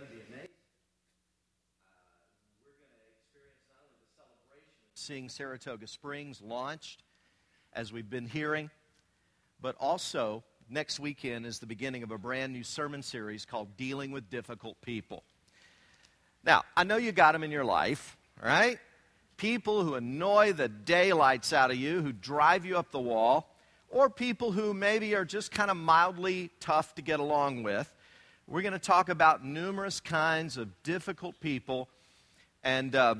going to be amazing. Uh, we're going to experience not only the celebration of seeing Saratoga Springs launched, as we've been hearing, but also next weekend is the beginning of a brand new sermon series called Dealing with Difficult People. Now, I know you got them in your life, right? People who annoy the daylights out of you, who drive you up the wall, or people who maybe are just kind of mildly tough to get along with. We're going to talk about numerous kinds of difficult people, and uh,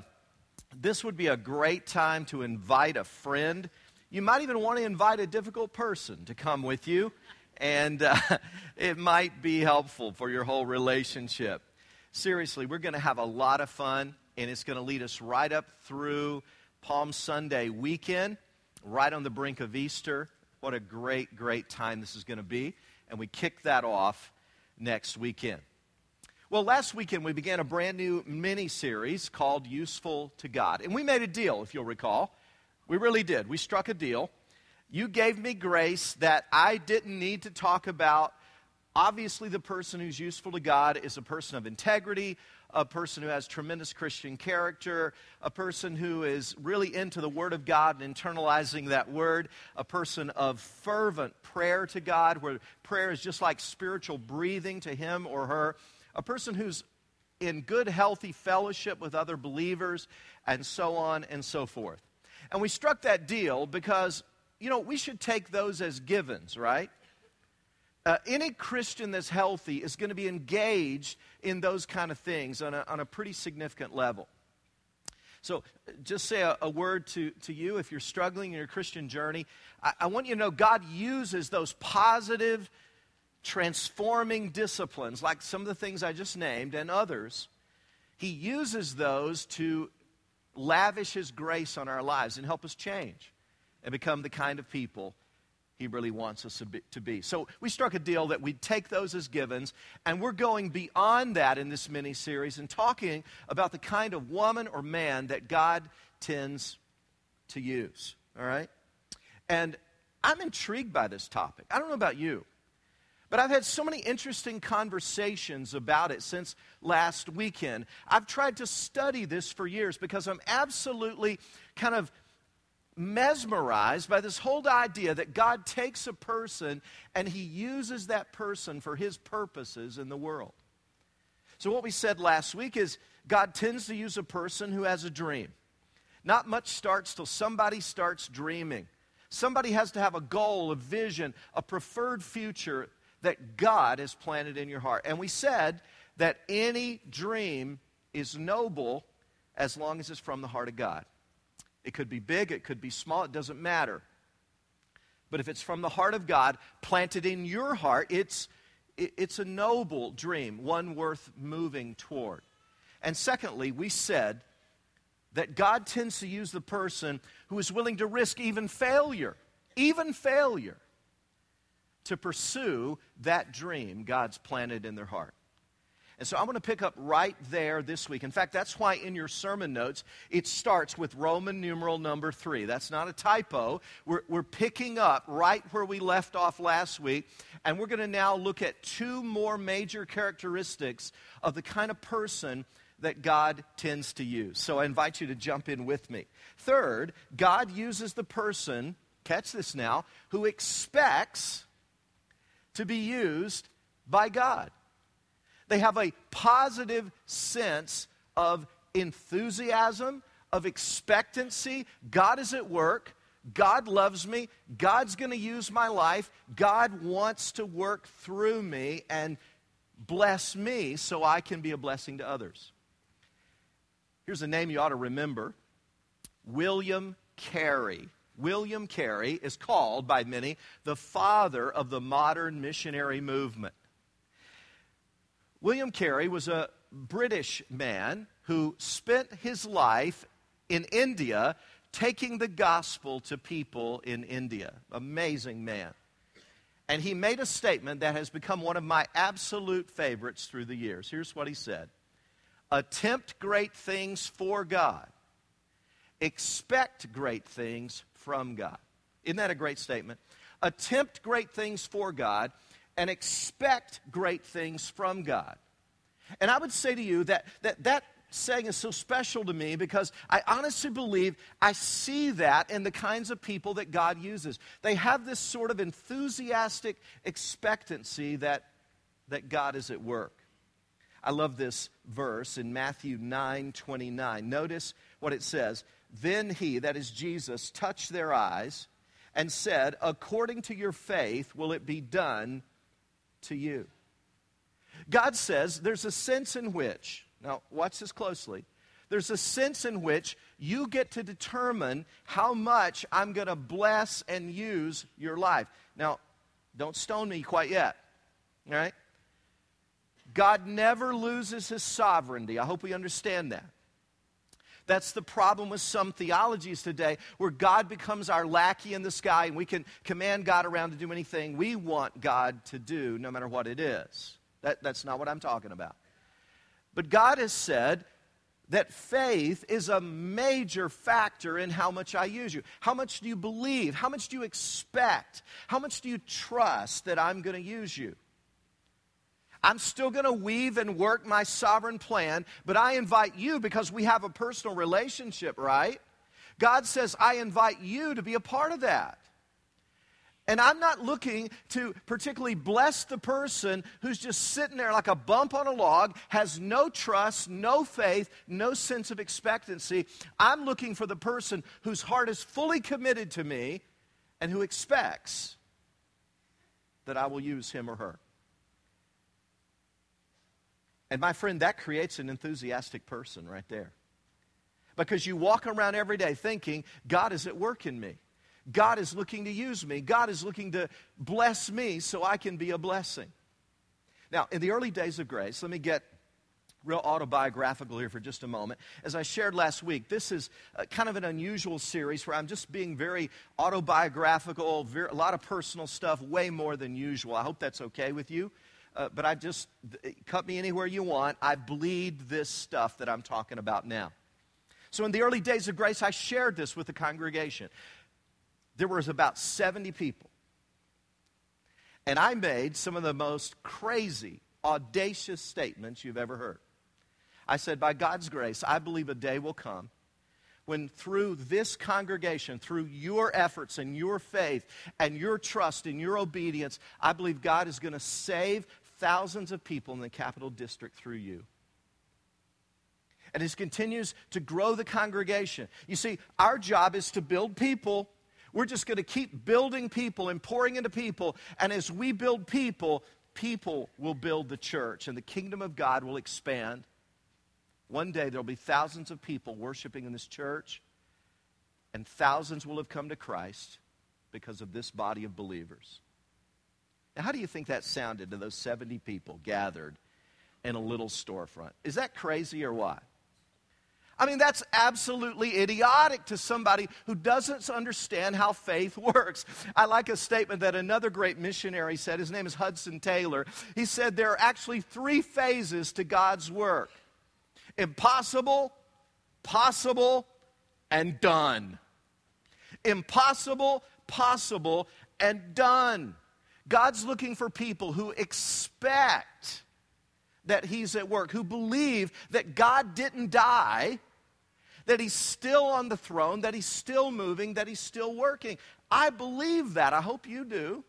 this would be a great time to invite a friend. You might even want to invite a difficult person to come with you, and uh, it might be helpful for your whole relationship. Seriously, we're going to have a lot of fun, and it's going to lead us right up through Palm Sunday weekend, right on the brink of Easter. What a great, great time this is going to be. And we kick that off next weekend. Well, last weekend we began a brand new mini series called Useful to God. And we made a deal, if you'll recall. We really did. We struck a deal. You gave me grace that I didn't need to talk about Obviously, the person who's useful to God is a person of integrity, a person who has tremendous Christian character, a person who is really into the Word of God and internalizing that Word, a person of fervent prayer to God, where prayer is just like spiritual breathing to him or her, a person who's in good, healthy fellowship with other believers, and so on and so forth. And we struck that deal because, you know, we should take those as givens, right? Uh, any Christian that's healthy is going to be engaged in those kind of things on a, on a pretty significant level. So, just say a, a, word to, to you if you're struggling in your Christian journey. I, I want you to know God uses those positive, transforming disciplines, like some of the things I just named and others. He uses those to lavish His grace on our lives and help us change and become the kind of people he really wants us to be. So we struck a deal that we'd take those as givens, and we're going beyond that in this mini series and talking about the kind of woman or man that God tends to use. All right? And I'm intrigued by this topic. I don't know about you, but I've had so many interesting conversations about it since last weekend. I've tried to study this for years because I'm absolutely kind of mesmerized by this whole idea that God takes a person and he uses that person for his purposes in the world. So, what we said last week is God tends to use a person who has a dream. Not much starts till somebody starts dreaming. Somebody has to have a goal, a vision, a preferred future that God has planted in your heart. And we said that any dream is noble as long as it's from the heart of God. It could be big, it could be small, it doesn't matter. But if it's from the heart of God, planted in your heart, it's, it's a noble dream, one worth moving toward. And secondly, we said that God tends to use the person who is willing to risk even failure, even failure, to pursue that dream God's planted in their heart. And so I'm going to pick up right there this week. In fact, that's why in your sermon notes it starts with Roman numeral number three. That's not a typo. We're, we're picking up right where we left off last week. And we're going to now look at two more major characteristics of the kind of person that God tends to use. So I invite you to jump in with me. Third, God uses the person, catch this now, who expects to be used by God. They have a positive sense of enthusiasm, of expectancy. God is at work. God loves me. God's going to use my life. God wants to work through me and bless me so I can be a blessing to others. Here's a name you ought to remember William Carey. William Carey is called by many the father of the modern missionary movement. William Carey was a British man who spent his life in India taking the gospel to people in India. Amazing man. And he made a statement that has become one of my absolute favorites through the years. Here's what he said Attempt great things for God, expect great things from God. Isn't that a great statement? Attempt great things for God and expect great things from God. And I would say to you that that, that saying is so special to me because I honestly believe I see that in the kinds of people that God uses. They have this sort of enthusiastic expectancy that, that God is at work. I love this verse in Matthew 9 29. Notice what it says. Then he, that is Jesus, touched their eyes and said, According to your faith will it be done to you. God says there's a sense in which now, watch this closely. There's a sense in which you get to determine how much I'm going to bless and use your life. Now, don't stone me quite yet. All right? God never loses his sovereignty. I hope we understand that. That's the problem with some theologies today, where God becomes our lackey in the sky and we can command God around to do anything we want God to do, no matter what it is. That, that's not what I'm talking about. But God has said that faith is a major factor in how much I use you. How much do you believe? How much do you expect? How much do you trust that I'm going to use you? I'm still going to weave and work my sovereign plan, but I invite you because we have a personal relationship, right? God says, I invite you to be a part of that. And I'm not looking to particularly bless the person who's just sitting there like a bump on a log, has no trust, no faith, no sense of expectancy. I'm looking for the person whose heart is fully committed to me and who expects that I will use him or her. And my friend, that creates an enthusiastic person right there. Because you walk around every day thinking, God is at work in me. God is looking to use me. God is looking to bless me so I can be a blessing. Now, in the early days of grace, let me get real autobiographical here for just a moment. As I shared last week, this is uh, kind of an unusual series where I'm just being very autobiographical, very, a lot of personal stuff, way more than usual. I hope that's okay with you. Uh, but I just, cut me anywhere you want. I bleed this stuff that I'm talking about now. So in the early days of grace, I shared this with the congregation there was about 70 people. And I made some of the most crazy, audacious statements you've ever heard. I said, by God's grace, I believe a day will come when through this congregation, through your efforts and your faith and your trust and your obedience, I believe God is going to save thousands of people in the capital district through you. And it continues to grow the congregation. You see, our job is to build people we're just going to keep building people and pouring into people. And as we build people, people will build the church and the kingdom of God will expand. One day there'll be thousands of people worshiping in this church, and thousands will have come to Christ because of this body of believers. Now, how do you think that sounded to those 70 people gathered in a little storefront? Is that crazy or what? I mean, that's absolutely idiotic to somebody who doesn't understand how faith works. I like a statement that another great missionary said. His name is Hudson Taylor. He said there are actually three phases to God's work impossible, possible, and done. Impossible, possible, and done. God's looking for people who expect that He's at work, who believe that God didn't die that he's still on the throne, that he's still moving, that he's still working. I believe that. I hope you do.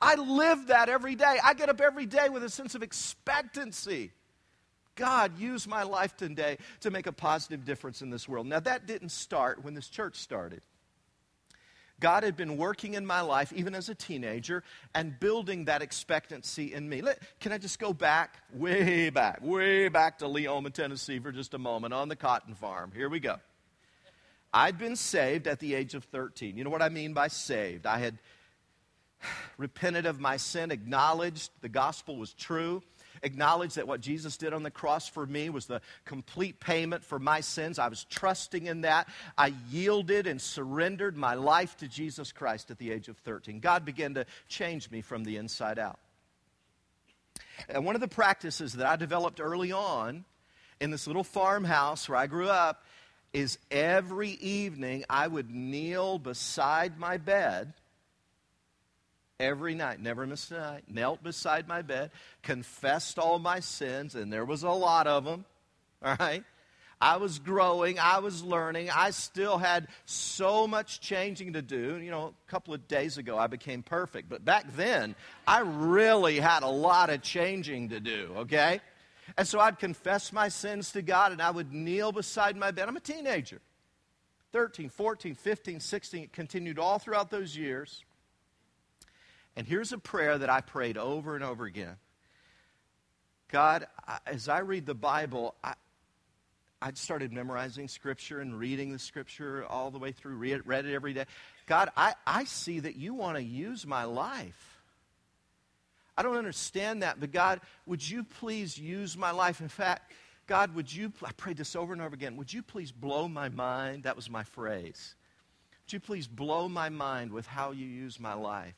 I live that every day. I get up every day with a sense of expectancy. God, use my life today to make a positive difference in this world. Now, that didn't start when this church started. God had been working in my life, even as a teenager, and building that expectancy in me. Let, can I just go back, way back, way back to Leoma, Tennessee for just a moment on the cotton farm? Here we go. I'd been saved at the age of 13. You know what I mean by saved? I had repented of my sin, acknowledged the gospel was true, acknowledged that what Jesus did on the cross for me was the complete payment for my sins. I was trusting in that. I yielded and surrendered my life to Jesus Christ at the age of 13. God began to change me from the inside out. And one of the practices that I developed early on in this little farmhouse where I grew up is every evening I would kneel beside my bed every night, never missed a night, knelt beside my bed, confessed all my sins, and there was a lot of them, all right? I was growing, I was learning, I still had so much changing to do. You know, a couple of days ago I became perfect, but back then I really had a lot of changing to do, okay? And so I'd confess my sins to God and I would kneel beside my bed. I'm a teenager. 13, 14, 15, 16, it continued all throughout those years. And here's a prayer that I prayed over and over again God, as I read the Bible, I, I started memorizing Scripture and reading the Scripture all the way through, read, read it every day. God, I, I see that you want to use my life. I don't understand that, but God, would you please use my life? In fact, God, would you, I prayed this over and over again, would you please blow my mind? That was my phrase. Would you please blow my mind with how you use my life?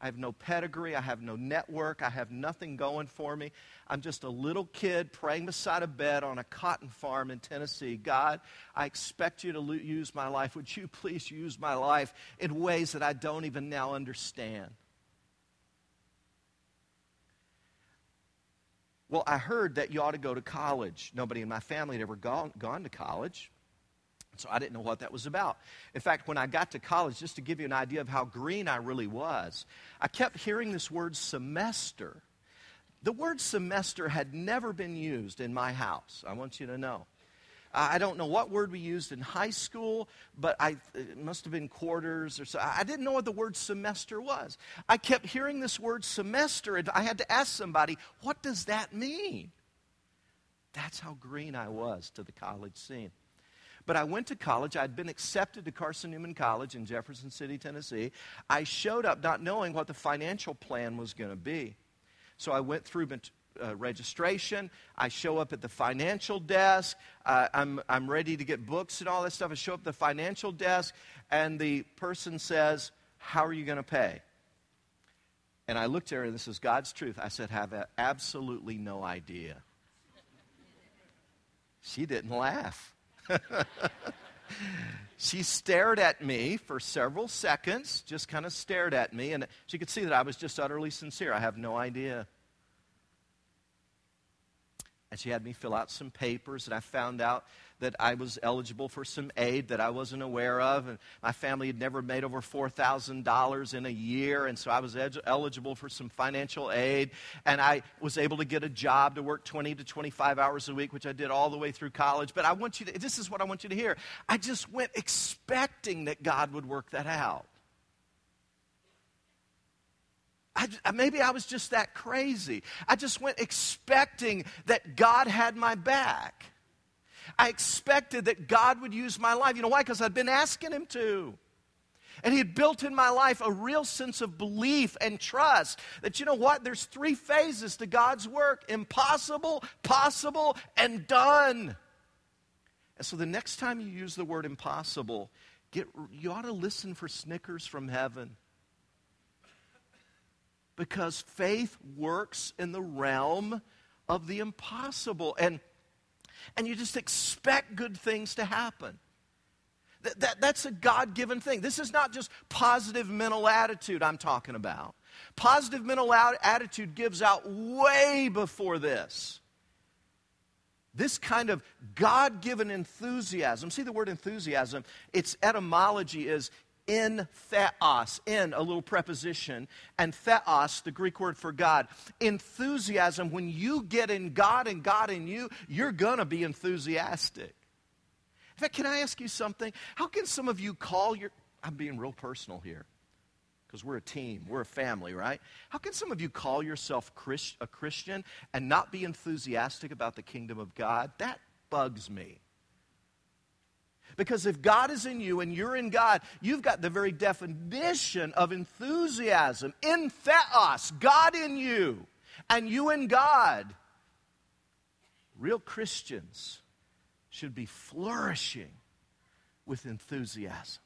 I have no pedigree. I have no network. I have nothing going for me. I'm just a little kid praying beside a bed on a cotton farm in Tennessee. God, I expect you to lo- use my life. Would you please use my life in ways that I don't even now understand? Well, I heard that you ought to go to college. Nobody in my family had ever gone, gone to college. So I didn't know what that was about. In fact, when I got to college, just to give you an idea of how green I really was, I kept hearing this word semester. The word semester had never been used in my house. I want you to know. I don't know what word we used in high school, but I, it must have been quarters or so. I didn't know what the word semester was. I kept hearing this word semester, and I had to ask somebody, what does that mean? That's how green I was to the college scene. But I went to college. I'd been accepted to Carson Newman College in Jefferson City, Tennessee. I showed up not knowing what the financial plan was going to be. So I went through uh, registration. I show up at the financial desk. Uh, I'm, I'm ready to get books and all that stuff. I show up at the financial desk, and the person says, How are you going to pay? And I looked at her, and this is God's truth. I said, I Have absolutely no idea. She didn't laugh. she stared at me for several seconds, just kind of stared at me, and she could see that I was just utterly sincere. I have no idea. And she had me fill out some papers, and I found out that I was eligible for some aid that I wasn't aware of. And my family had never made over $4,000 in a year, and so I was ed- eligible for some financial aid. And I was able to get a job to work 20 to 25 hours a week, which I did all the way through college. But I want you to, this is what I want you to hear. I just went expecting that God would work that out. I, maybe I was just that crazy. I just went expecting that God had my back. I expected that God would use my life. You know why? Because I'd been asking Him to. And He had built in my life a real sense of belief and trust that, you know what? There's three phases to God's work impossible, possible, and done. And so the next time you use the word impossible, get, you ought to listen for snickers from heaven because faith works in the realm of the impossible. And, and you just expect good things to happen. That, that, that's a God given thing. This is not just positive mental attitude I'm talking about. Positive mental attitude gives out way before this. This kind of God given enthusiasm. See the word enthusiasm? Its etymology is in theos, in a little preposition, and theos, the Greek word for God. Enthusiasm, when you get in God and God in you, you're going to be enthusiastic. In fact, can I ask you something? How can some of you call your, I'm being real personal here, because we're a team, we're a family, right? How can some of you call yourself Christ, a Christian and not be enthusiastic about the kingdom of God? That bugs me. Because if God is in you and you're in God, you've got the very definition of enthusiasm. In theos, God in you, and you in God. Real Christians should be flourishing with enthusiasm.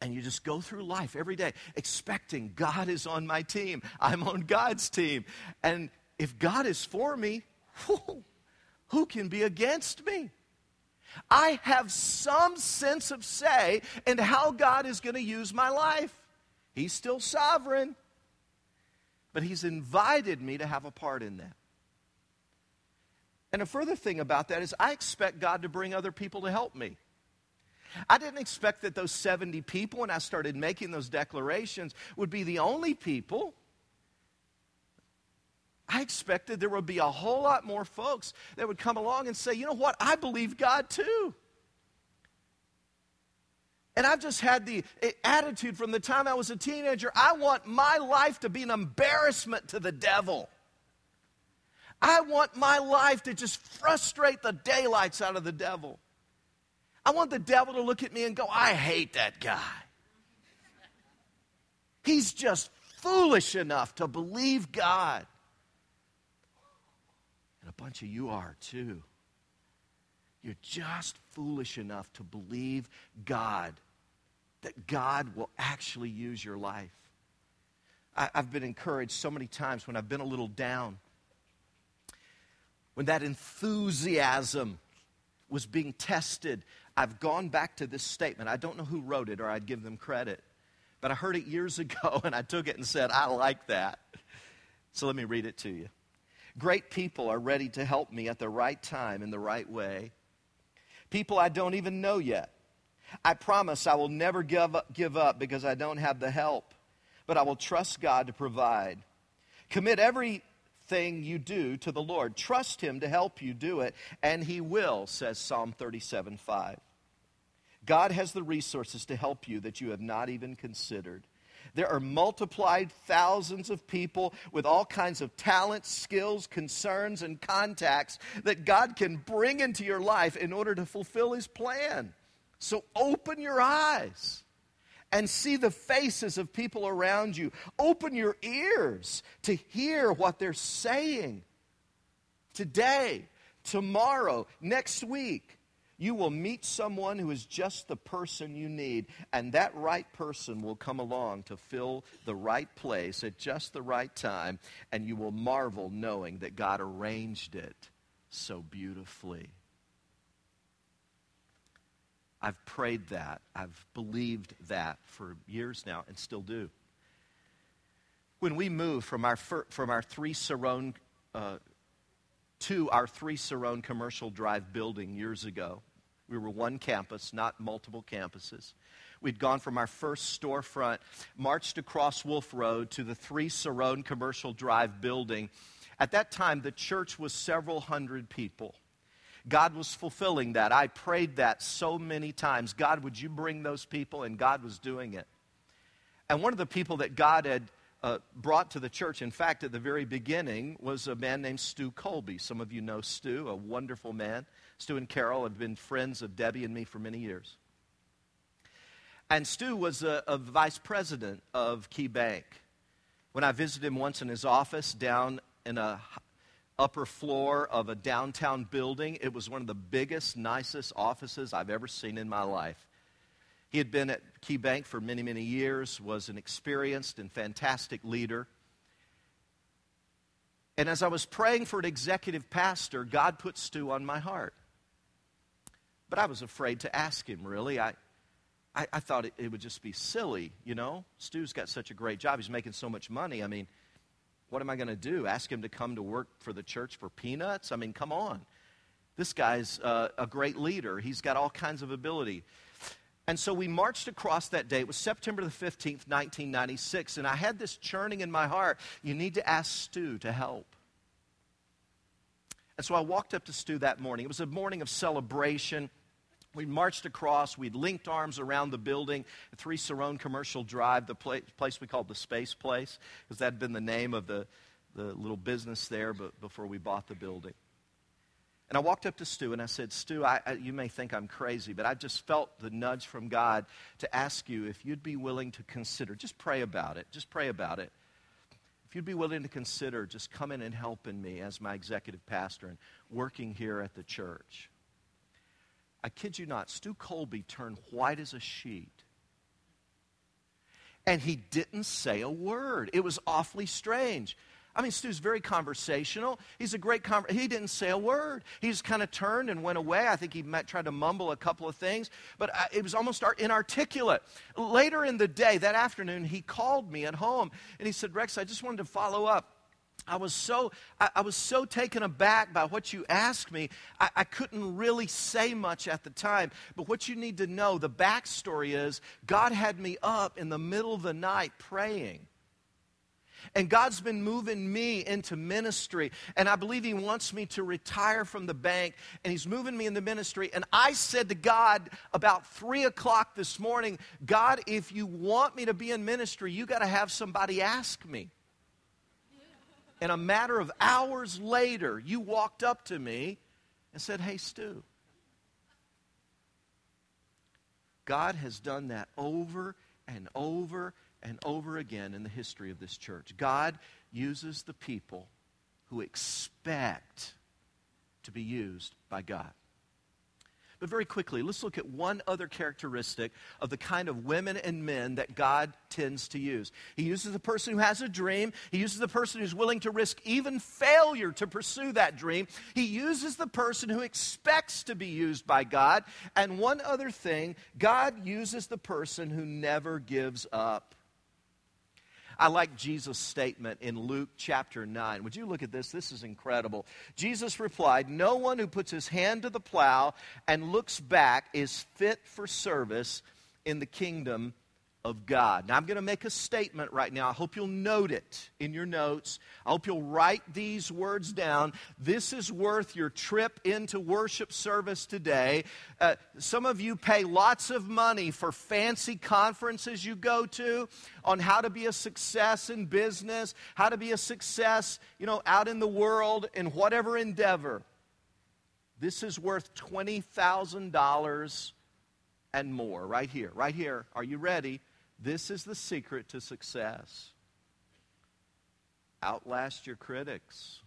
And you just go through life every day expecting God is on my team. I'm on God's team. And if God is for me, who, who can be against me? I have some sense of say in how God is going to use my life. He's still sovereign. But He's invited me to have a part in that. And a further thing about that is, I expect God to bring other people to help me. I didn't expect that those 70 people, when I started making those declarations, would be the only people. Expected there would be a whole lot more folks that would come along and say, you know what, I believe God too. And I've just had the eh, attitude from the time I was a teenager I want my life to be an embarrassment to the devil. I want my life to just frustrate the daylights out of the devil. I want the devil to look at me and go, I hate that guy. He's just foolish enough to believe God. Bunch of you are too. You're just foolish enough to believe God, that God will actually use your life. I, have been encouraged so many times when I've been a little down when that enthusiasm was being tested, I've gone back to this statement. I don't know who wrote it or I'd give them credit, but I heard it years ago and I took it and said, I like that. So let me read it to you. Great people are ready to help me at the right time in the right way. People I don't even know yet. I promise I will never give up, give up because I don't have the help, but I will trust God to provide. Commit everything you do to the Lord. Trust Him to help you do it, and He will, says Psalm 37 5. God has the resources to help you that you have not even considered. There are multiplied thousands of people with all kinds of talents, skills, concerns, and contacts that God can bring into your life in order to fulfill His plan. So open your eyes and see the faces of people around you. Open your ears to hear what they're saying. Today, tomorrow, next week, you will meet someone who is just the person you need, and that right person will come along to fill the right place at just the right time, and you will marvel knowing that God arranged it so beautifully. I've prayed that. I've believed that for years now and still do. When we moved from our, from our three Cerone uh, to our three Cerone commercial drive building years ago, we were one campus, not multiple campuses. We'd gone from our first storefront, marched across Wolf Road to the three Cerone commercial drive building. At that time, the church was several hundred people. God was fulfilling that. I prayed that so many times. God, would you bring those people? And God was doing it. And one of the people that God had uh, brought to the church, in fact, at the very beginning, was a man named Stu Colby. Some of you know Stu, a wonderful man. Stu and Carol have been friends of Debbie and me for many years. And Stu was a, a vice president of Key Bank. When I visited him once in his office down in a upper floor of a downtown building. It was one of the biggest, nicest offices I've ever seen in my life. He had been at Key Bank for many, many years, was an experienced and fantastic leader. And as I was praying for an executive pastor, God put Stu on my heart. But I was afraid to ask him, really. I, I, I thought it, it would just be silly, you know? Stu's got such a great job. He's making so much money. I mean, what am I going to do? Ask him to come to work for the church for peanuts? I mean, come on. This guy's uh, a great leader. He's got all kinds of ability. And so we marched across that day. It was September the 15th, 1996. And I had this churning in my heart. You need to ask Stu to help. And so I walked up to Stu that morning. It was a morning of celebration. We marched across. We'd linked arms around the building, Three Cerone Commercial Drive, the place we called the Space Place, because that had been the name of the, the little business there but before we bought the building. And I walked up to Stu and I said, Stu, I, I, you may think I'm crazy, but I just felt the nudge from God to ask you if you'd be willing to consider, just pray about it, just pray about it. If you'd be willing to consider just coming and helping me as my executive pastor and working here at the church. I kid you not, Stu Colby turned white as a sheet. And he didn't say a word. It was awfully strange. I mean, Stu's very conversational. He's a great conver- He didn't say a word. He just kind of turned and went away. I think he might try to mumble a couple of things, but I, it was almost inarticulate. Later in the day, that afternoon, he called me at home and he said, Rex, I just wanted to follow up. I was so I, I, was so taken aback by what you asked me. I, I couldn't really say much at the time. But what you need to know, the backstory is God had me up in the middle of the night praying. And God's been moving me into ministry. And I believe He wants me to retire from the bank. And He's moving me into ministry. And I said to God about three o'clock this morning, God, if you want me to be in ministry, you got to have somebody ask me. And a matter of hours later, you walked up to me and said, Hey, Stu. God has done that over and over and over again in the history of this church. God uses the people who expect to be used by God. But very quickly, let's look at one other characteristic of the kind of women and men that God tends to use. He uses the person who has a dream, He uses the person who's willing to risk even failure to pursue that dream. He uses the person who expects to be used by God. And one other thing, God uses the person who never gives up. I like Jesus' statement in Luke chapter 9. Would you look at this? This is incredible. Jesus replied, No one who puts his hand to the plow and looks back is fit for service in the kingdom of God. Now, I'm going to make a statement right now. I hope you'll note it in your notes. I hope you'll write these words down. This is worth your trip into worship service today. Uh, some of you pay lots of money for fancy conferences you go to on how to be a success in business, how to be a success, you know, out in the world in whatever endeavor. This is worth $20,000 and more right here, right here. Are you ready? This is the secret to success. Outlast your critics.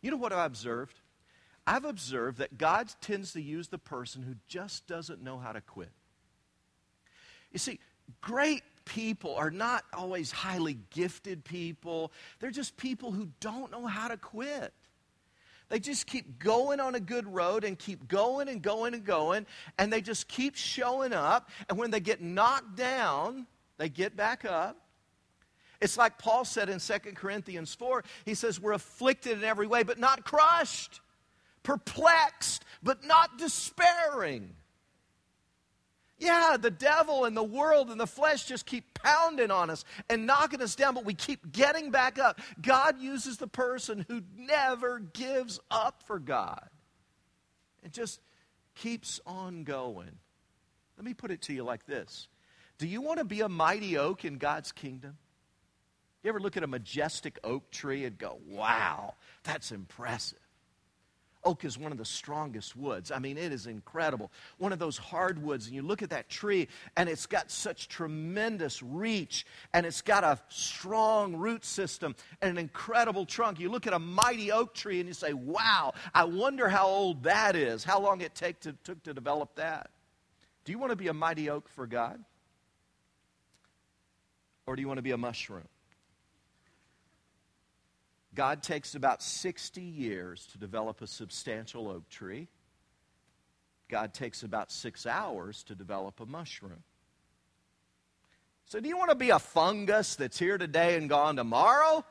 You know what I've observed? I've observed that God tends to use the person who just doesn't know how to quit. You see, great people are not always highly gifted people, they're just people who don't know how to quit. They just keep going on a good road and keep going and going and going, and they just keep showing up. And when they get knocked down, they get back up. It's like Paul said in 2 Corinthians 4. He says, We're afflicted in every way, but not crushed, perplexed, but not despairing. Yeah, the devil and the world and the flesh just keep pounding on us and knocking us down, but we keep getting back up. God uses the person who never gives up for God and just keeps on going. Let me put it to you like this Do you want to be a mighty oak in God's kingdom? You ever look at a majestic oak tree and go, wow, that's impressive? Oak is one of the strongest woods. I mean, it is incredible. One of those hardwoods, and you look at that tree, and it's got such tremendous reach, and it's got a strong root system and an incredible trunk. You look at a mighty oak tree, and you say, wow, I wonder how old that is, how long it take to, took to develop that. Do you want to be a mighty oak for God? Or do you want to be a mushroom? God takes about 60 years to develop a substantial oak tree. God takes about six hours to develop a mushroom. So, do you want to be a fungus that's here today and gone tomorrow?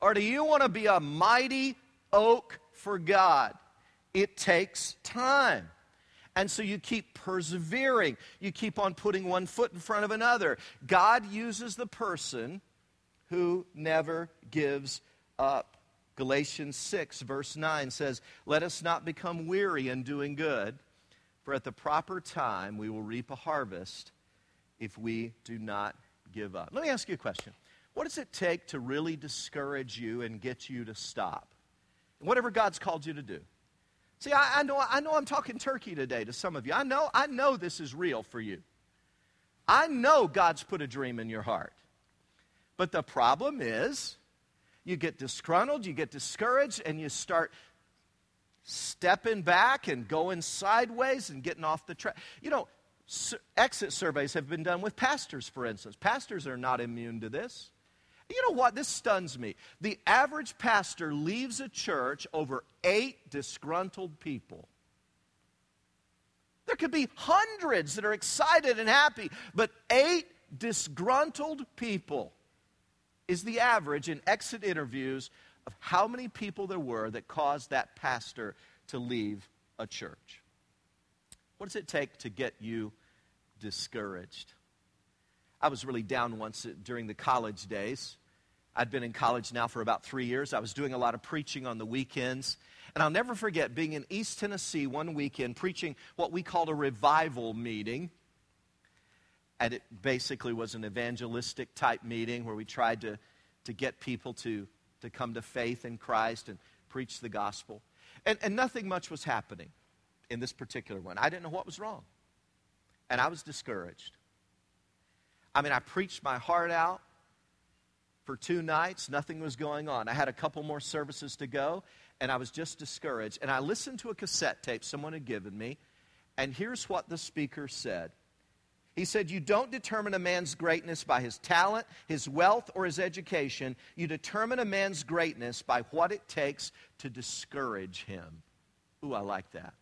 Or do you want to be a mighty oak for God? It takes time. And so you keep persevering. You keep on putting one foot in front of another. God uses the person who never gives up. Galatians 6, verse 9 says, Let us not become weary in doing good, for at the proper time we will reap a harvest if we do not give up. Let me ask you a question. What does it take to really discourage you and get you to stop? Whatever God's called you to do. See, I, I, know, I know I'm talking turkey today to some of you. I know, I know this is real for you. I know God's put a dream in your heart. But the problem is, you get disgruntled, you get discouraged, and you start stepping back and going sideways and getting off the track. You know, exit surveys have been done with pastors, for instance. Pastors are not immune to this. You know what? This stuns me. The average pastor leaves a church over eight disgruntled people. There could be hundreds that are excited and happy, but eight disgruntled people is the average in exit interviews of how many people there were that caused that pastor to leave a church. What does it take to get you discouraged? I was really down once during the college days. I'd been in college now for about three years. I was doing a lot of preaching on the weekends. And I'll never forget being in East Tennessee one weekend preaching what we called a revival meeting. And it basically was an evangelistic type meeting where we tried to, to get people to, to come to faith in Christ and preach the gospel. And, and nothing much was happening in this particular one. I didn't know what was wrong. And I was discouraged. I mean, I preached my heart out for two nights. Nothing was going on. I had a couple more services to go, and I was just discouraged. And I listened to a cassette tape someone had given me, and here's what the speaker said. He said, You don't determine a man's greatness by his talent, his wealth, or his education. You determine a man's greatness by what it takes to discourage him. Ooh, I like that.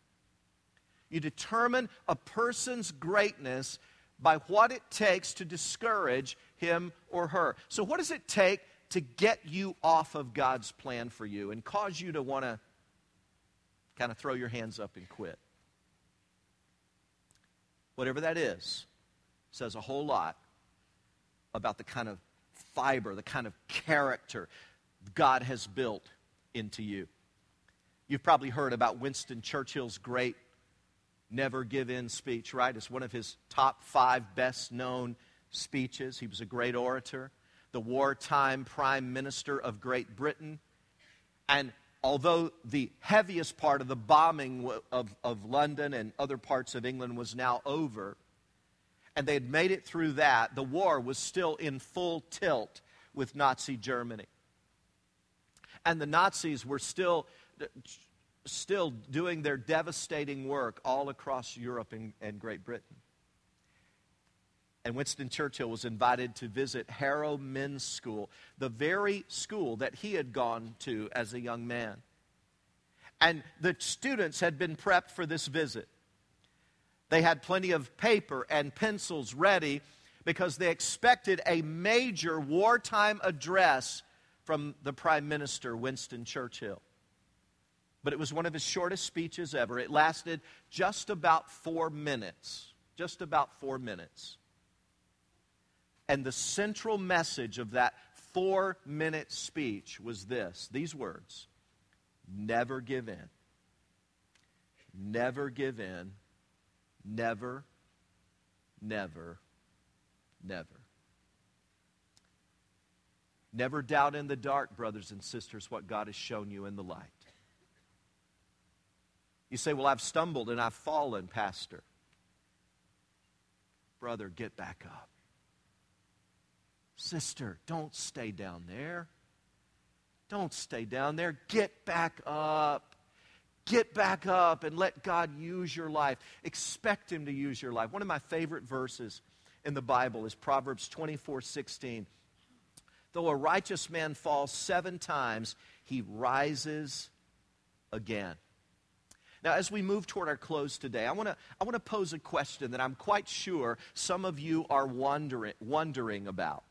You determine a person's greatness by what it takes to discourage him or her. So, what does it take to get you off of God's plan for you and cause you to want to kind of throw your hands up and quit? Whatever that is, says a whole lot about the kind of fiber, the kind of character God has built into you. You've probably heard about Winston Churchill's great never give in speech, right? It's one of his top five best known speeches. He was a great orator, the wartime prime minister of Great Britain. And although the heaviest part of the bombing of, of London and other parts of England was now over, and they had made it through that, the war was still in full tilt with Nazi Germany. And the Nazis were still still doing their devastating work all across Europe and, and Great Britain. And Winston Churchill was invited to visit Harrow Men's School, the very school that he had gone to as a young man. And the students had been prepped for this visit. They had plenty of paper and pencils ready because they expected a major wartime address from the Prime Minister, Winston Churchill but it was one of his shortest speeches ever. It lasted just about four minutes. Just about four minutes. And the central message of that four minute speech was this these words Never give in. Never give in. Never, never, never. Never doubt in the dark, brothers and sisters, what God has shown you in the light. You say, Well, I've stumbled and I've fallen, Pastor. Brother, get back up. Sister, don't stay down there. Don't stay down there. Get back up. Get back up and let God use your life. Expect Him to use your life. One of my favorite verses in the Bible is Proverbs 24 16. Though a righteous man falls seven times, he rises again. Now, as we move toward our close today, I want to I want to pose a question that I'm quite sure some of you are wondering, wondering about.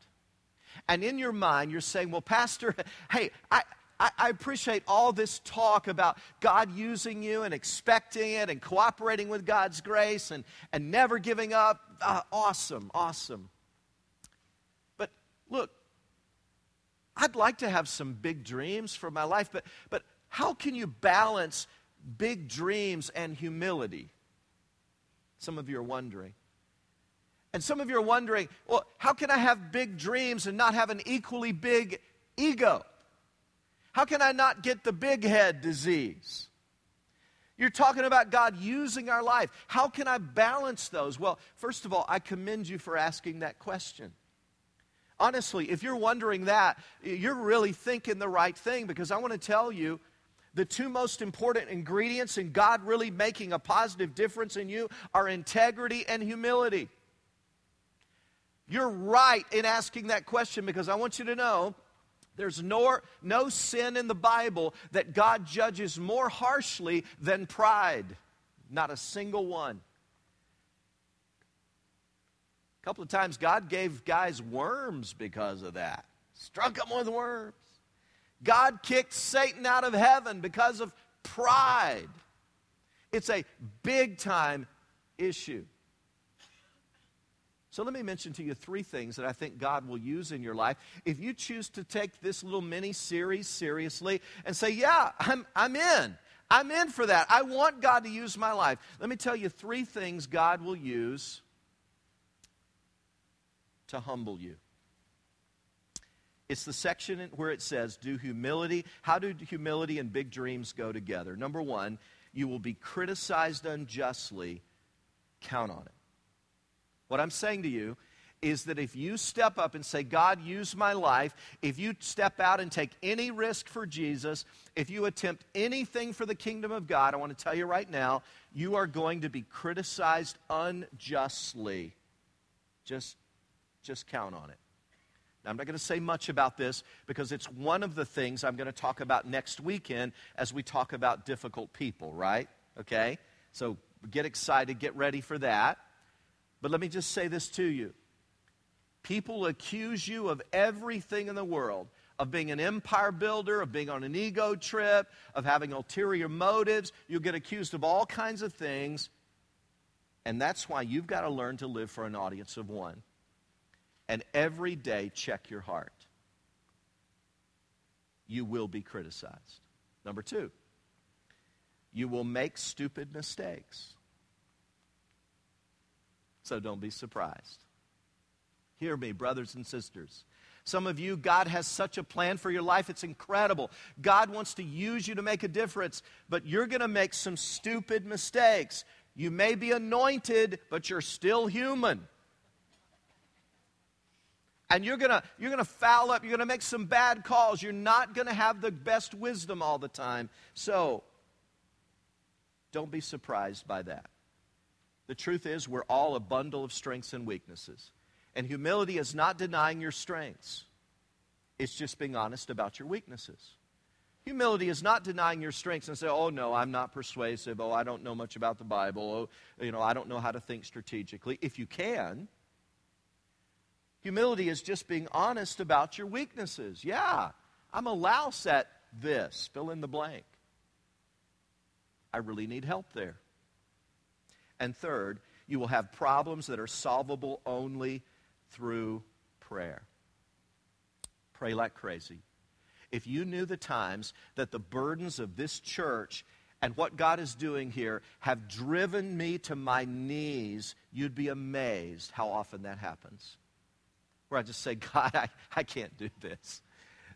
And in your mind, you're saying, well, Pastor, hey, I, I, appreciate all this talk about God using you and expecting it and cooperating with God's grace and, and never giving up. Uh, awesome, awesome. But look, I'd like to have some big dreams for my life, but, but how can you balance big dreams and humility? Some of you are wondering. And some of you are wondering, well, how can I have big dreams and not have an equally big ego? How can I not get the big head disease? You're talking about God using our life. How can I balance those? Well, first of all, I commend you for asking that question. Honestly, if you're wondering that, you're really thinking the right thing because I want to tell you the two most important ingredients in God really making a positive difference in you are integrity and humility. You're right in asking that question because I want you to know there's no, no sin in the Bible that God judges more harshly than pride. Not a single one. A couple of times, God gave guys worms because of that, struck them with worms. God kicked Satan out of heaven because of pride. It's a big time issue. So let me mention to you three things that I think God will use in your life. If you choose to take this little mini series seriously and say, Yeah, I'm, I'm in. I'm in for that. I want God to use my life. Let me tell you three things God will use to humble you. It's the section where it says, Do humility. How do humility and big dreams go together? Number one, you will be criticized unjustly. Count on it. What I'm saying to you is that if you step up and say, God, use my life, if you step out and take any risk for Jesus, if you attempt anything for the kingdom of God, I want to tell you right now, you are going to be criticized unjustly. Just, just count on it. Now, I'm not going to say much about this because it's one of the things I'm going to talk about next weekend as we talk about difficult people, right? Okay? So get excited, get ready for that. But let me just say this to you people accuse you of everything in the world of being an empire builder, of being on an ego trip, of having ulterior motives. You'll get accused of all kinds of things. And that's why you've got to learn to live for an audience of one. And every day, check your heart. You will be criticized. Number two, you will make stupid mistakes so don't be surprised. Hear me, brothers and sisters. Some of you, God has such a plan for your life, it's incredible. God wants to use you to make a difference, but you're going to make some stupid mistakes. You may be anointed, but you're still human. And you're going to you're going to foul up, you're going to make some bad calls. You're not going to have the best wisdom all the time. So, don't be surprised by that. The truth is, we're all a bundle of strengths and weaknesses. And humility is not denying your strengths, it's just being honest about your weaknesses. Humility is not denying your strengths and say, oh, no, I'm not persuasive. Oh, I don't know much about the Bible. Oh, you know, I don't know how to think strategically. If you can, humility is just being honest about your weaknesses. Yeah, I'm a louse at this. Fill in the blank. I really need help there. And third, you will have problems that are solvable only through prayer. Pray like crazy. If you knew the times that the burdens of this church and what God is doing here have driven me to my knees, you'd be amazed how often that happens. Where I just say, God, I, I can't do this.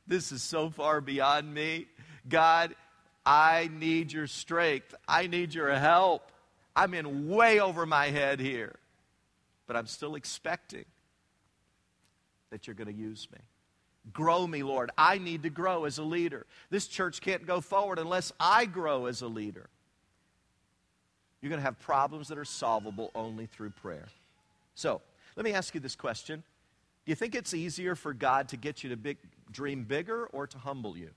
This is so far beyond me. God, I need your strength. I need your help. I'm in way over my head here. But I'm still expecting that you're going to use me. Grow me, Lord. I need to grow as a leader. This church can't go forward unless I grow as a leader. You're going to have problems that are solvable only through prayer. So, let me ask you this question Do you think it's easier for God to get you to big, dream bigger or to humble you?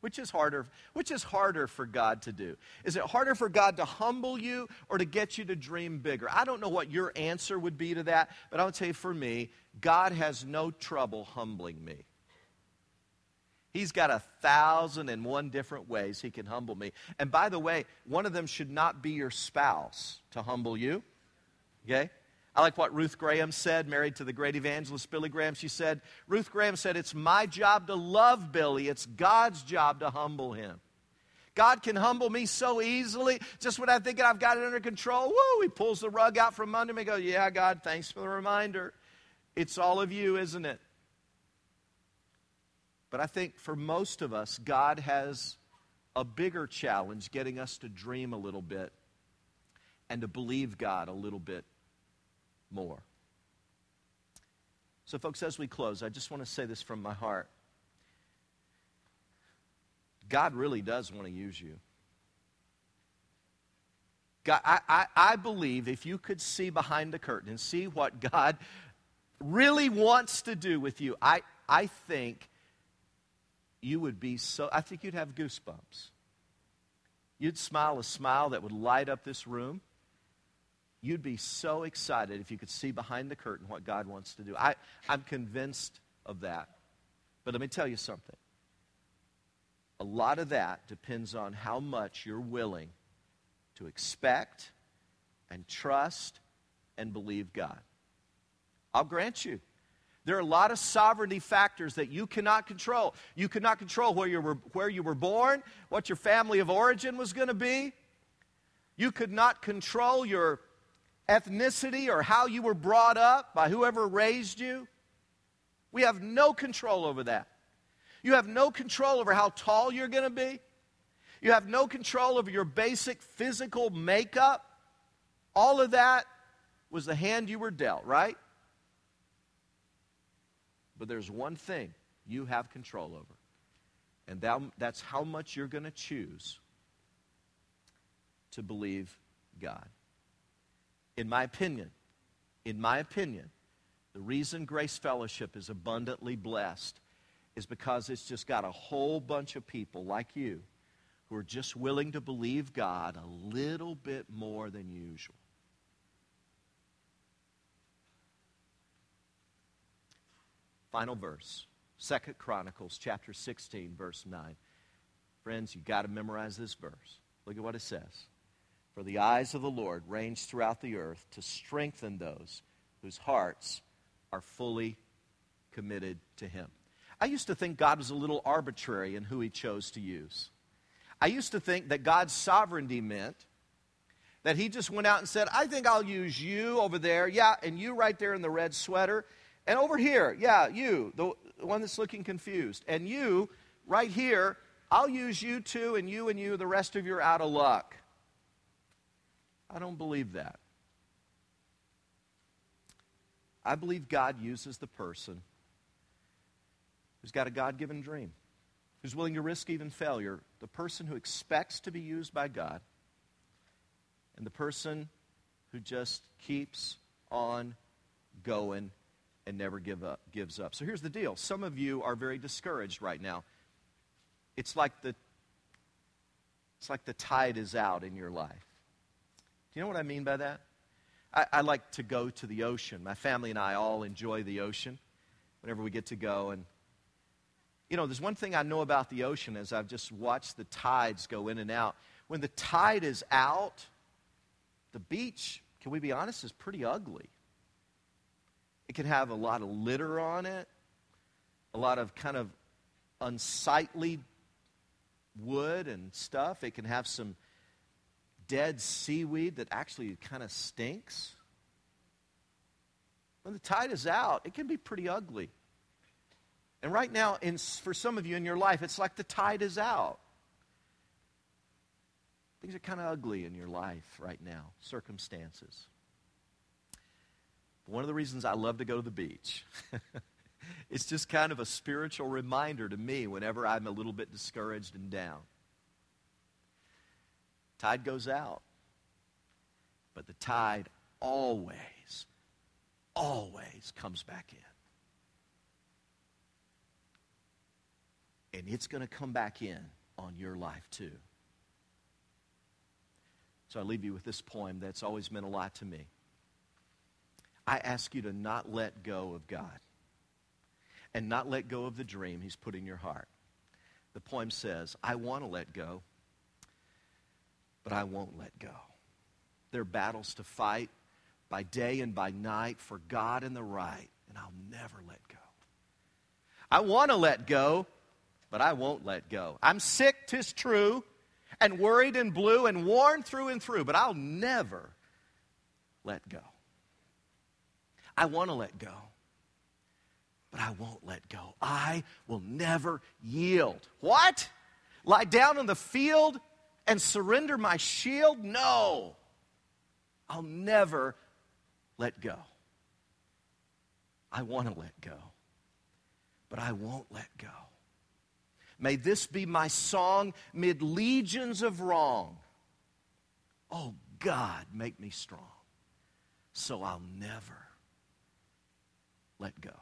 Which is harder? Which is harder for God to do? Is it harder for God to humble you or to get you to dream bigger? I don't know what your answer would be to that, but I'll tell you for me, God has no trouble humbling me. He's got a thousand and one different ways he can humble me. And by the way, one of them should not be your spouse to humble you. Okay? I like what Ruth Graham said, married to the great evangelist Billy Graham. She said, Ruth Graham said, It's my job to love Billy, it's God's job to humble him. God can humble me so easily. Just when I think I've got it under control, woo, he pulls the rug out from under me. Go, yeah, God, thanks for the reminder. It's all of you, isn't it? But I think for most of us, God has a bigger challenge getting us to dream a little bit and to believe God a little bit more. So, folks, as we close, I just want to say this from my heart God really does want to use you. God, I, I, I believe if you could see behind the curtain and see what God really wants to do with you, I, I think you would be so, I think you'd have goosebumps. You'd smile a smile that would light up this room. You'd be so excited if you could see behind the curtain what God wants to do. I, I'm convinced of that. But let me tell you something. A lot of that depends on how much you're willing to expect and trust and believe God. I'll grant you. There are a lot of sovereignty factors that you cannot control. You cannot control where you were, where you were born, what your family of origin was going to be. You could not control your ethnicity or how you were brought up by whoever raised you. We have no control over that. You have no control over how tall you're going to be. You have no control over your basic physical makeup. All of that was the hand you were dealt, right? But there's one thing you have control over, and that, that's how much you're going to choose to believe God. In my opinion, in my opinion, the reason Grace Fellowship is abundantly blessed is because it's just got a whole bunch of people like you who are just willing to believe God a little bit more than usual. Final verse, Second Chronicles chapter 16, verse 9. Friends, you've got to memorize this verse. Look at what it says. For the eyes of the Lord range throughout the earth to strengthen those whose hearts are fully committed to Him. I used to think God was a little arbitrary in who He chose to use. I used to think that God's sovereignty meant that He just went out and said, I think I'll use you over there, yeah, and you right there in the red sweater, and over here, yeah, you, the one that's looking confused. And you, right here, I'll use you too, and you and you, the rest of you are out of luck. I don't believe that. I believe God uses the person who's got a God given dream, who's willing to risk even failure, the person who expects to be used by God, and the person who just keeps on going and never give up, gives up. So here's the deal. Some of you are very discouraged right now. It's like the it's like the tide is out in your life. Do you know what I mean by that? I, I like to go to the ocean. My family and I all enjoy the ocean whenever we get to go. And, you know, there's one thing I know about the ocean as I've just watched the tides go in and out. When the tide is out, the beach, can we be honest, is pretty ugly. It can have a lot of litter on it, a lot of kind of unsightly wood and stuff. It can have some dead seaweed that actually kind of stinks. When the tide is out, it can be pretty ugly. And right now, in, for some of you in your life, it's like the tide is out. Things are kind of ugly in your life right now, circumstances. One of the reasons I love to go to the beach. it's just kind of a spiritual reminder to me whenever I'm a little bit discouraged and down. Tide goes out, but the tide always, always comes back in. And it's going to come back in on your life too. So I leave you with this poem that's always meant a lot to me. I ask you to not let go of God and not let go of the dream He's put in your heart. The poem says, I want to let go, but I won't let go. There are battles to fight by day and by night for God and the right, and I'll never let go. I want to let go, but I won't let go. I'm sick, tis true, and worried and blue and worn through and through, but I'll never let go. I want to let go, but I won't let go. I will never yield. What? Lie down in the field and surrender my shield? No. I'll never let go. I want to let go, but I won't let go. May this be my song mid legions of wrong. Oh God, make me strong so I'll never let go.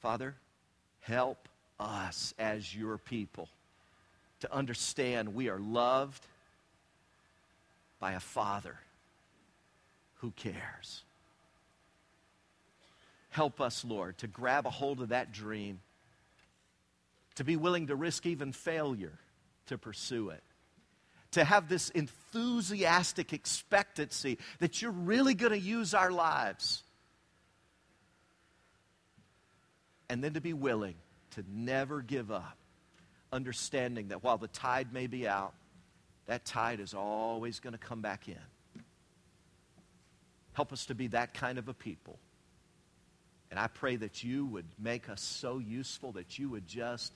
Father, help us as your people to understand we are loved by a Father who cares. Help us, Lord, to grab a hold of that dream, to be willing to risk even failure to pursue it, to have this enthusiastic expectancy that you're really going to use our lives, and then to be willing to never give up, understanding that while the tide may be out, that tide is always going to come back in. Help us to be that kind of a people. And I pray that you would make us so useful that you would just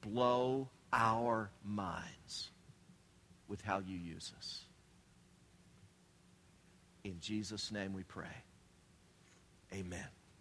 blow our minds with how you use us. In Jesus' name we pray. Amen.